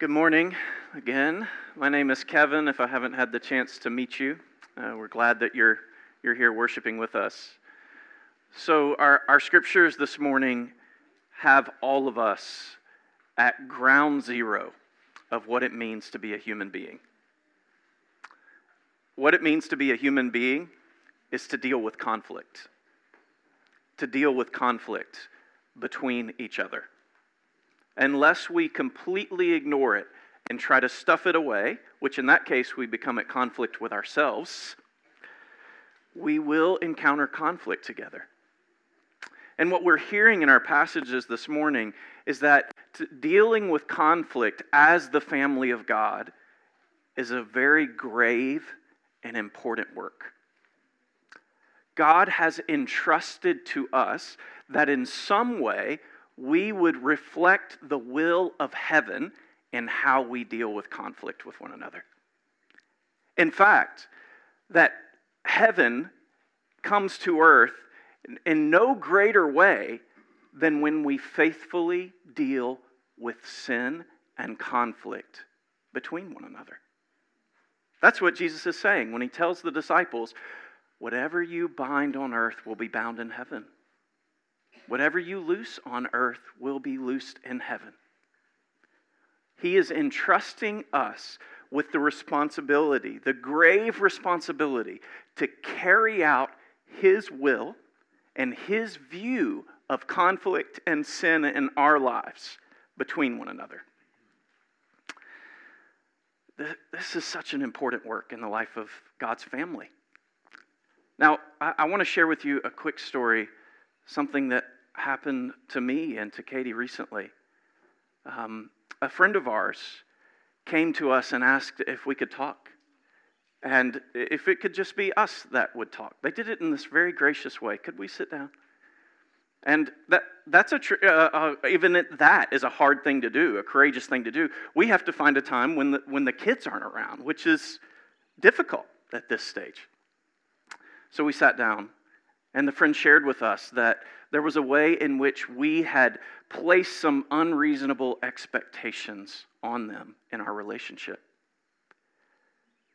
Good morning again. My name is Kevin. If I haven't had the chance to meet you, uh, we're glad that you're, you're here worshiping with us. So, our, our scriptures this morning have all of us at ground zero of what it means to be a human being. What it means to be a human being is to deal with conflict, to deal with conflict between each other unless we completely ignore it and try to stuff it away, which in that case we become at conflict with ourselves, we will encounter conflict together. And what we're hearing in our passages this morning is that dealing with conflict as the family of God is a very grave and important work. God has entrusted to us that in some way we would reflect the will of heaven in how we deal with conflict with one another. In fact, that heaven comes to earth in no greater way than when we faithfully deal with sin and conflict between one another. That's what Jesus is saying when he tells the disciples, Whatever you bind on earth will be bound in heaven. Whatever you loose on earth will be loosed in heaven. He is entrusting us with the responsibility, the grave responsibility, to carry out His will and His view of conflict and sin in our lives between one another. This is such an important work in the life of God's family. Now, I, want to share with you a quick story, something that happened to me and to Katie recently. Um, a friend of ours came to us and asked if we could talk. And if it could just be us that would talk. They did it in this very gracious way. Could we sit down? And that, that's a tr- uh, uh, even that is a hard thing to do, a courageous thing to do. We have to find a time when the, when the kids aren't around, which is difficult at this stage. So we sat down, and the friend shared with us that there was a way in which we had placed some unreasonable expectations on them in our relationship.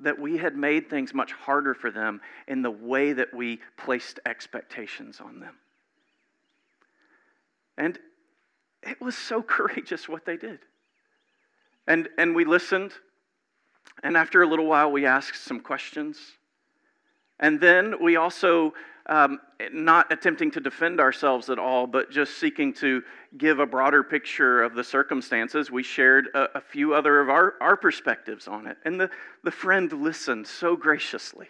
That we had made things much harder for them in the way that we placed expectations on them. And it was so courageous what they did. And, and we listened, and after a little while, we asked some questions. And then we also um, not attempting to defend ourselves at all, but just seeking to give a broader picture of the circumstances, we shared a, a few other of our, our perspectives on it. And the, the friend listened so graciously.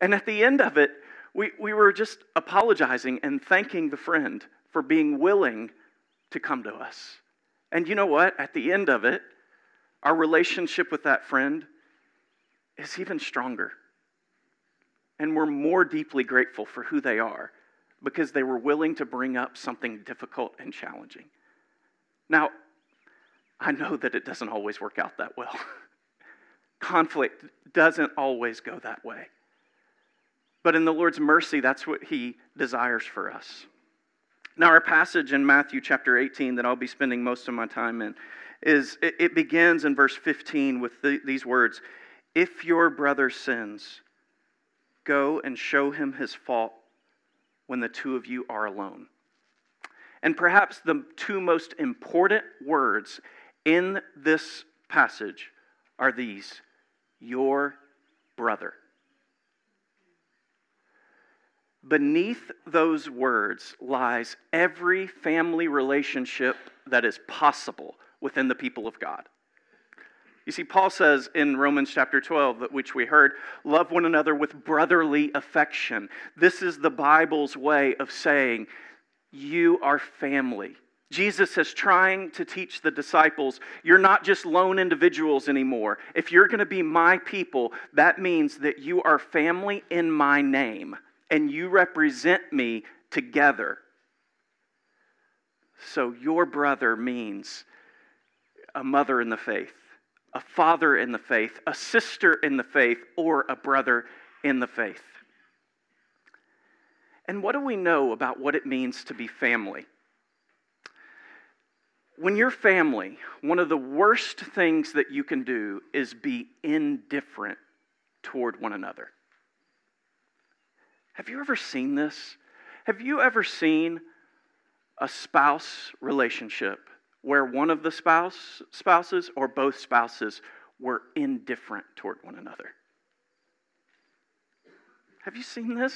And at the end of it, we, we were just apologizing and thanking the friend for being willing to come to us. And you know what? At the end of it, our relationship with that friend is even stronger and we're more deeply grateful for who they are because they were willing to bring up something difficult and challenging. Now, I know that it doesn't always work out that well. Conflict doesn't always go that way. But in the Lord's mercy, that's what He desires for us. Now, our passage in Matthew chapter 18 that I'll be spending most of my time in is it, begins in verse 15 with the, these words If your brother sins, Go and show him his fault when the two of you are alone. And perhaps the two most important words in this passage are these your brother. Beneath those words lies every family relationship that is possible within the people of God. You see, Paul says in Romans chapter 12, which we heard, love one another with brotherly affection. This is the Bible's way of saying, you are family. Jesus is trying to teach the disciples, you're not just lone individuals anymore. If you're going to be my people, that means that you are family in my name, and you represent me together. So, your brother means a mother in the faith a father in the faith, a sister in the faith, or a brother in the faith. And what do we know about what it means to be family? when you're family, one of the worst things that you can do is be indifferent toward one another. Have you ever seen this? Have you ever seen a spouse relationship where one of the spouse, spouses or both spouses were indifferent toward one another? Have you seen this?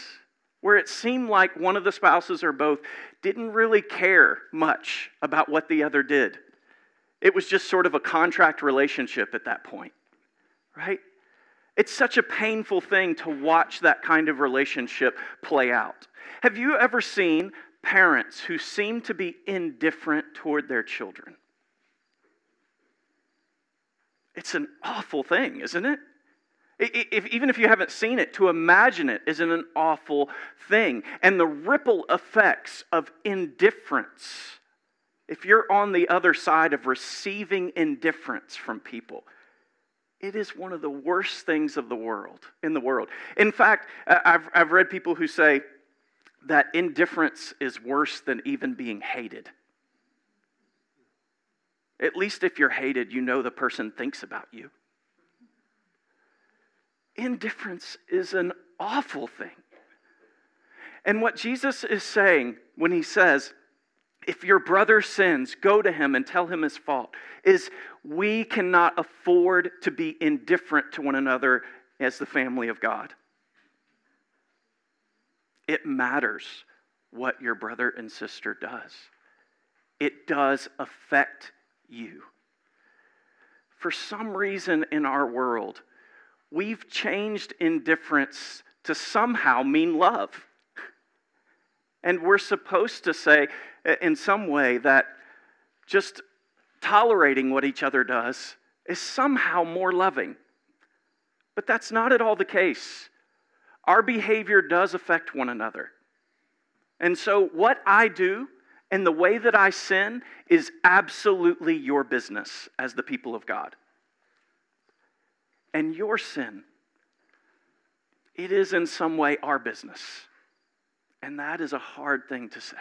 Where it seemed like one of the spouses or both didn't really care much about what the other did. It was just sort of a contract relationship at that point, right? It's such a painful thing to watch that kind of relationship play out. Have you ever seen parents who seem to be indifferent toward their children? It's an awful thing, isn't it? If, even if you haven't seen it, to imagine it isn't an awful thing. And the ripple effects of indifference, if you're on the other side of receiving indifference from people, it is one of the worst things of the world, in the world. In fact, I've, I've read people who say that indifference is worse than even being hated. At least if you're hated, you know the person thinks about you. Indifference is an awful thing. And what Jesus is saying when he says, if your brother sins, go to him and tell him his fault, is we cannot afford to be indifferent to one another as the family of God. It matters what your brother and sister does, it does affect you. For some reason in our world, we've changed indifference to somehow mean love. And we're supposed to say, in some way, that just tolerating what each other does is somehow more loving. But that's not at all the case. Our behavior does affect one another. And so, what I do and the way that I sin is absolutely your business as the people of God and your sin, it is in some way our business. And that is a hard thing to say.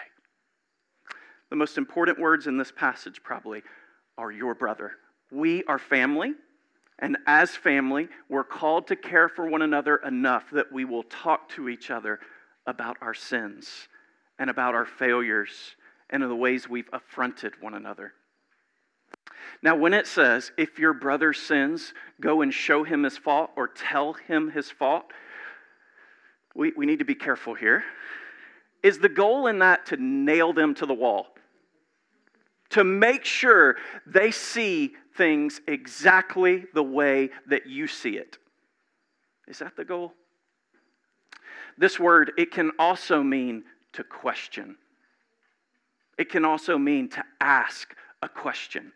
The most important words in this passage probably are your brother. We are family, and as family, we're called to care for one another enough that we will talk to each other about our sins and about our failures and the ways we've affronted one another. Now, when it says, if your brother sins, go and show him his fault or tell him his fault, we, we need to be careful here. Is the goal in that to nail them to the wall? To make sure they see things exactly the way that you see it? Is that the goal? This word, it can also mean to question. It can also mean to ask a question.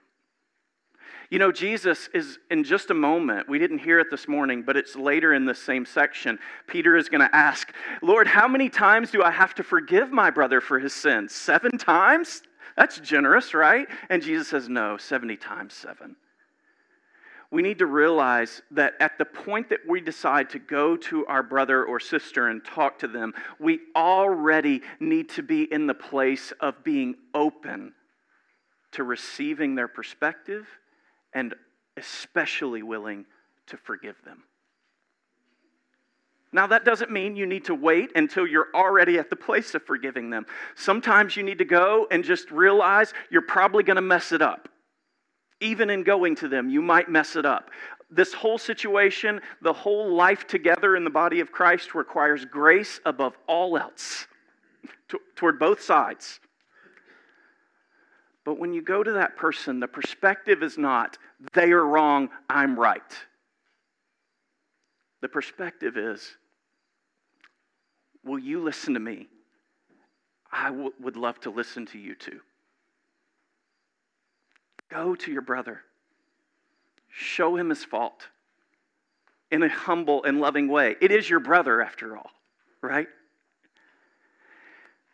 You know, Jesus is in just a moment, we didn't hear it this morning, but it's later in the same section. Peter is going to ask, Lord, how many times do I have to forgive my brother for his sins? Seven times? That's generous, right? And Jesus says, No, 70 times seven. We need to realize that at the point that we decide to go to our brother or sister and talk to them, we already need to be in the place of being open to receiving their perspective and especially willing to forgive them. Now, that doesn't mean you need to wait until you're already at the place of forgiving them. Sometimes you need to go and just realize you're probably going to mess it up. Even in going to them, you might mess it up. This whole situation, the whole life together in the body of Christ requires grace above all else toward both sides. But when you go to that person, the perspective is not, they are wrong, I'm right. The perspective is, will you listen to me? I w- would love to listen to you too. Go to your brother, show him his fault in a humble and loving way. It is your brother, after all, right?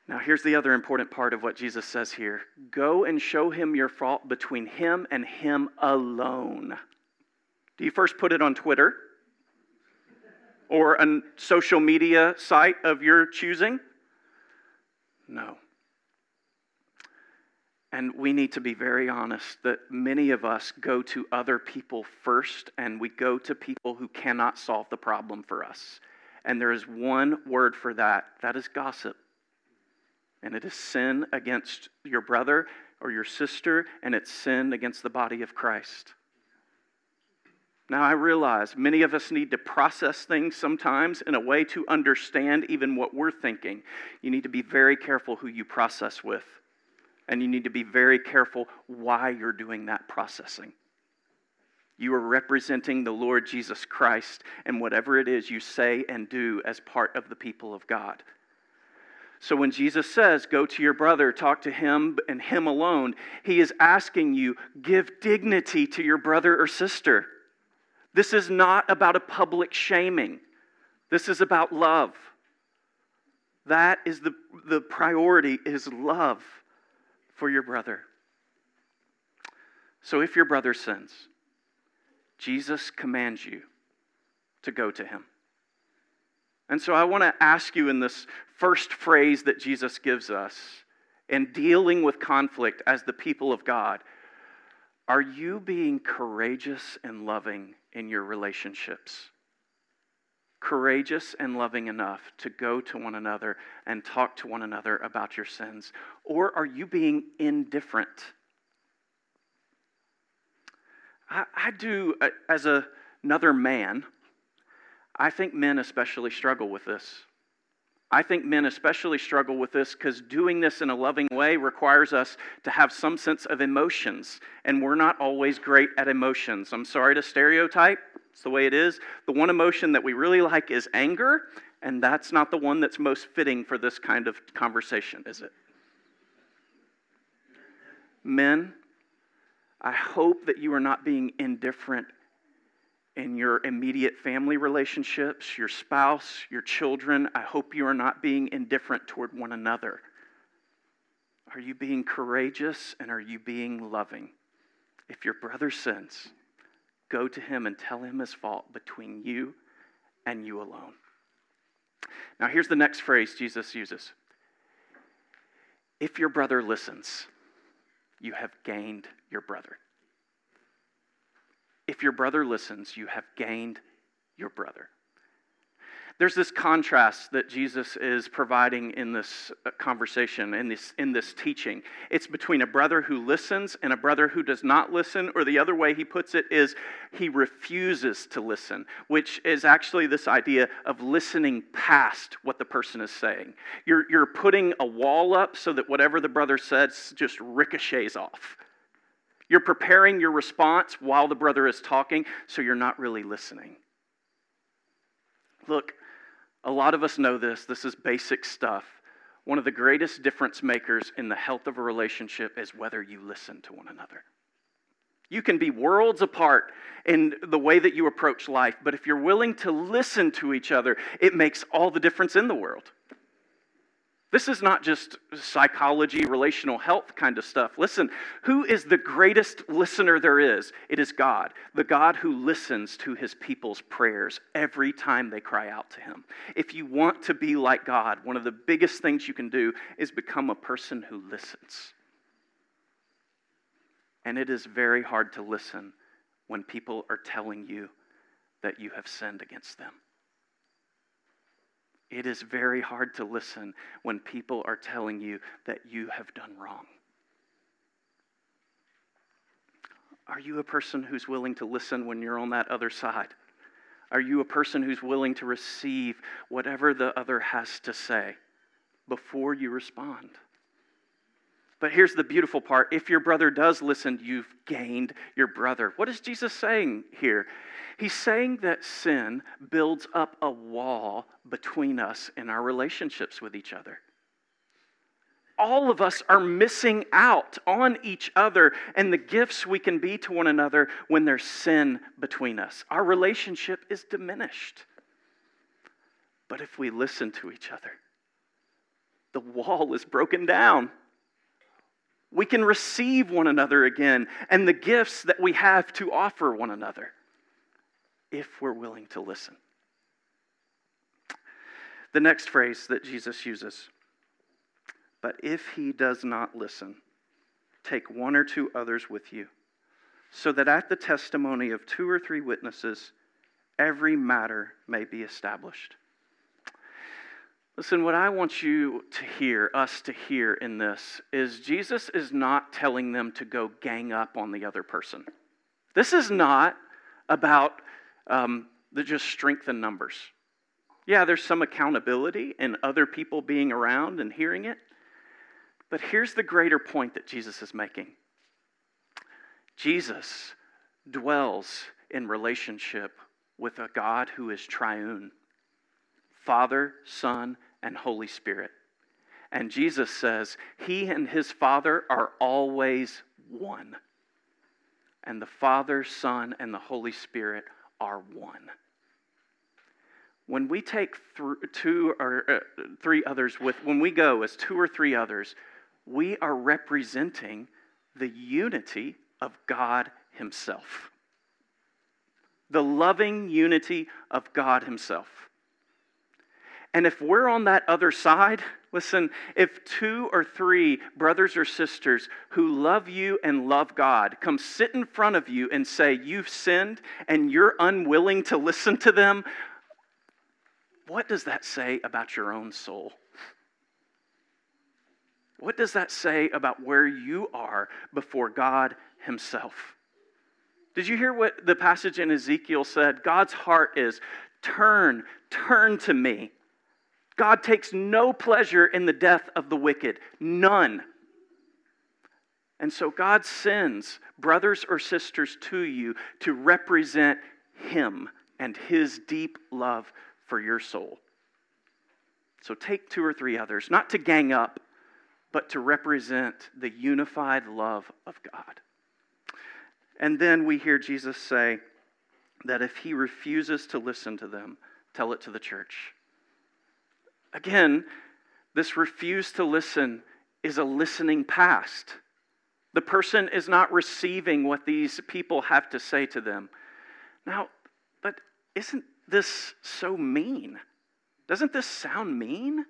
Now, here's the other important part of what Jesus says here go and show him your fault between him and him alone. Do you first put it on Twitter or a social media site of your choosing? No. And we need to be very honest that many of us go to other people first, and we go to people who cannot solve the problem for us. And there is one word for that that is gossip. And it is sin against your brother or your sister, and it's sin against the body of Christ. Now, I realize many of us need to process things sometimes in a way to understand even what we're thinking. You need to be very careful who you process with. And you need to be very careful why you're doing that processing. You are representing the Lord Jesus Christ and whatever it is you say and do as part of the people of God. So when Jesus says, Go to your brother, talk to him and him alone, he is asking you, Give dignity to your brother or sister. This is not about a public shaming, this is about love. That is the, the priority is love for your brother. So if your brother sins, Jesus commands you to go to him. And so I want to ask you in this first phrase that Jesus gives us in dealing with conflict as the people of God are you being courageous and loving in your relationships? courageous and loving enough to go to one another and talk to one another about your sins? Or are you being indifferent? I, I do, uh, as a, another man, I think men especially struggle with this. I think men especially struggle with this because doing this in a loving way requires us to have some sense of emotions, and we're not always great at emotions. I'm sorry to stereotype, it's the way it is. The one emotion that we really like is anger, and that's not the one that's most fitting for this kind of conversation, is it? Men, I hope that you are not being indifferent in your immediate family relationships, your spouse, your children. I hope you are not being indifferent toward one another. Are you being courageous and are you being loving? If your brother sins, go to him and tell him his fault between you and you alone. Now, here's the next phrase Jesus uses If your brother listens, you have gained your brother. If your brother listens, you have gained your brother. There's this contrast that Jesus is providing in this uh, conversation, in this, in this teaching. It's between a brother who listens and a brother who does not listen, or the other way he puts it is he refuses to listen, which is actually this idea of listening past what the person is saying. You're, you're putting a wall up so that whatever the brother says just ricochets off. You're preparing your response while the brother is talking, so you're not really listening. Look, a lot of us know this. This is basic stuff. One of the greatest difference makers in the health of a relationship is whether you listen to one another. You can be worlds apart in the way that you approach life, but if you're willing to listen to each other, it makes all the difference in the world. This is not just psychology, relational health kind of stuff. Listen, who is the greatest listener there is? It is God, the God who listens to his people's prayers every time they cry out to him. If you want to be like God, one of the biggest things you can do is become a person who listens. And it is very hard to listen when people are telling you that you have sinned against them. It is very hard to listen when people are telling you that you have done wrong. Are you a person who's willing to listen when you're on that other side? Are you a person who's willing to receive whatever the other has to say before you respond? But here's the beautiful part if your brother does listen, you've gained your brother. What is Jesus saying here? He's saying that sin builds up a wall between us and our relationships with each other. All of us are missing out on each other and the gifts we can be to one another when there's sin between us. Our relationship is diminished. But if we listen to each other, the wall is broken down. We can receive one another again and the gifts that we have to offer one another if we're willing to listen. The next phrase that Jesus uses, but if he does not listen, take one or two others with you, so that at the testimony of two or three witnesses, every matter may be established. Listen, what I want you to hear, us to hear in this, is Jesus is not telling them to go gang up on the other person. This is not about um, the just strength in numbers. Yeah, there's some accountability and other people being around and hearing it. But here's the greater point that Jesus is making Jesus dwells in relationship with a God who is triune Father, Son, and Holy Spirit. And Jesus says he and his Father are always one. And the Father, Son, and the Holy Spirit are one. When we take th- two or uh, three others with, when we go as two or three others, we are representing the unity of God Himself. The loving unity of God Himself. And if we're on that other side, listen, if two or three brothers or sisters who love you and love God come sit in front of you and say, You've sinned, and you're unwilling to listen to them, what does that say about your own soul? What does that say about where you are before God Himself? Did you hear what the passage in Ezekiel said? God's heart is turn, turn to me. God takes no pleasure in the death of the wicked, none. And so God sends brothers or sisters to you to represent Him and His deep love for your soul. So take two or three others, not to gang up, but to represent the unified love of God. And then we hear Jesus say that if he refuses to listen to them, tell it to the church. Again, this refuse to listen is a listening past. The person is not receiving what these people have to say to them. Now, but isn't this so mean? Doesn't this sound mean?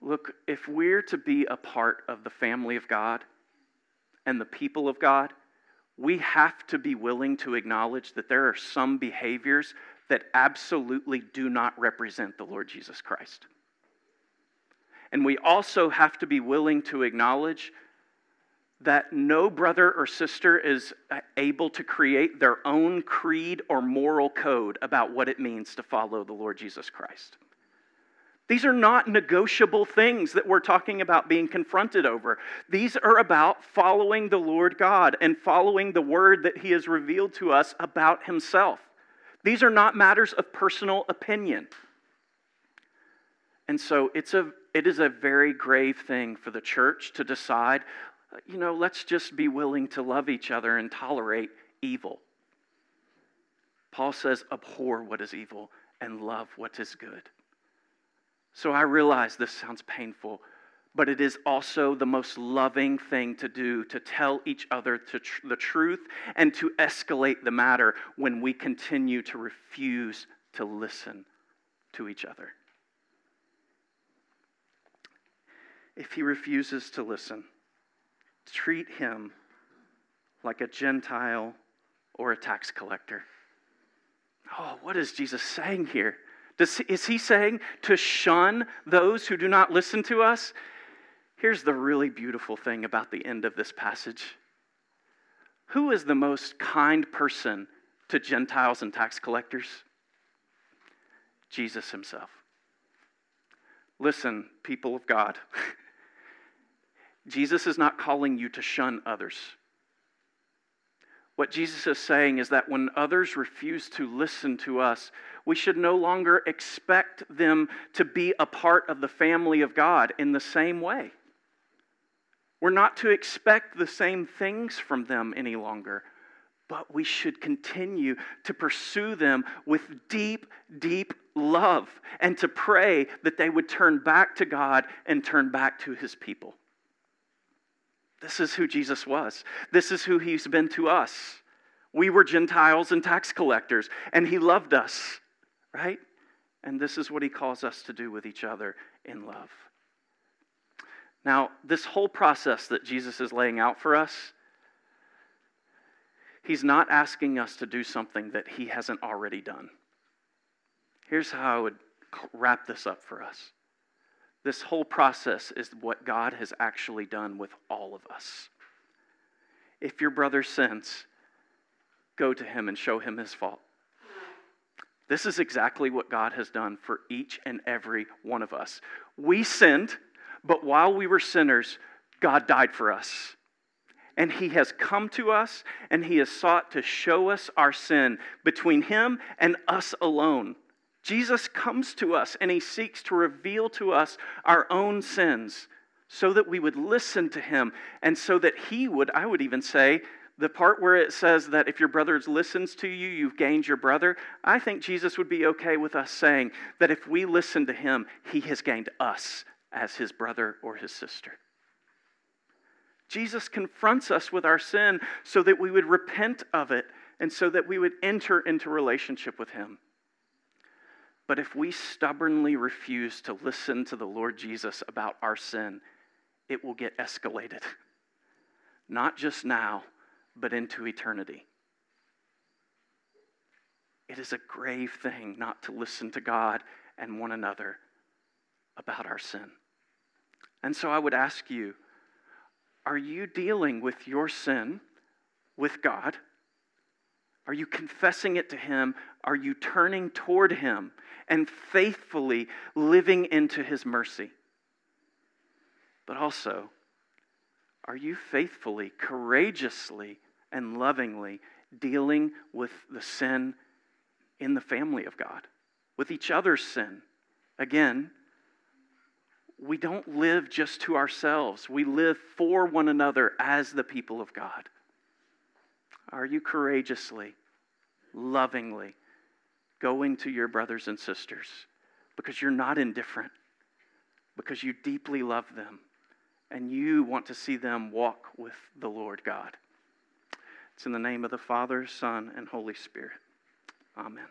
Look, if we're to be a part of the family of God and the people of God, we have to be willing to acknowledge that there are some behaviors that absolutely do not represent the Lord Jesus Christ. And we also have to be willing to acknowledge that no brother or sister is uh, able to create their own creed or moral code about what it means to follow the Lord Jesus Christ. These are not negotiable things that we're talking about being confronted over. These are about following the Lord God and following the word that He has revealed to us about Himself. These are not matters of personal opinion. And so it's a, it is a very grave thing for the church to decide uh, you know, let's just be willing to love each other and tolerate evil. Paul says, abhor what is evil and love what is good. So I realize this sounds painful, but it is also the most loving thing to do to tell each other tr- the truth and to escalate the matter when we continue to refuse to listen to each other. If he refuses to listen, treat him like a Gentile or a tax collector. Oh, what is Jesus saying here? Does, is he saying to shun those who do not listen to us? Here's the really beautiful thing about the end of this passage. Who is the most kind person to Gentiles and tax collectors? Jesus himself. Listen, people of God. Jesus is not calling you to shun others. What Jesus is saying is that when others refuse to listen to us, we should no longer expect them to be a part of the family of God in the same way. We're not to expect the same things from them any longer, but we should continue to pursue them with deep, deep love and to pray that they would turn back to God and turn back to his people. This is who Jesus was. This is who he's been to us. We were Gentiles and tax collectors, and he loved us, right? And this is what he calls us to do with each other in love. Now, this whole process that Jesus is laying out for us, he's not asking us to do something that he hasn't already done. Here's how I would wrap this up for us. This whole process is what God has actually done with all of us. If your brother sins, go to him and show him his fault. This is exactly what God has done for each and every one of us. We sinned, but while we were sinners, God died for us. And he has come to us and he has sought to show us our sin between him and us alone. Jesus comes to us and he seeks to reveal to us our own sins so that we would listen to him and so that he would, I would even say, the part where it says that if your brother listens to you, you've gained your brother, I think Jesus would be okay with us saying that if we listen to him, he has gained us as his brother or his sister. Jesus confronts us with our sin so that we would repent of it and so that we would enter into relationship with him. But if we stubbornly refuse to listen to the Lord Jesus about our sin, it will get escalated. Not just now, but into eternity. It is a grave thing not to listen to God and one another about our sin. And so I would ask you are you dealing with your sin with God? Are you confessing it to Him? Are you turning toward Him and faithfully living into His mercy? But also, are you faithfully, courageously, and lovingly dealing with the sin in the family of God, with each other's sin? Again, we don't live just to ourselves, we live for one another as the people of God. Are you courageously, lovingly going to your brothers and sisters because you're not indifferent, because you deeply love them, and you want to see them walk with the Lord God? It's in the name of the Father, Son, and Holy Spirit. Amen.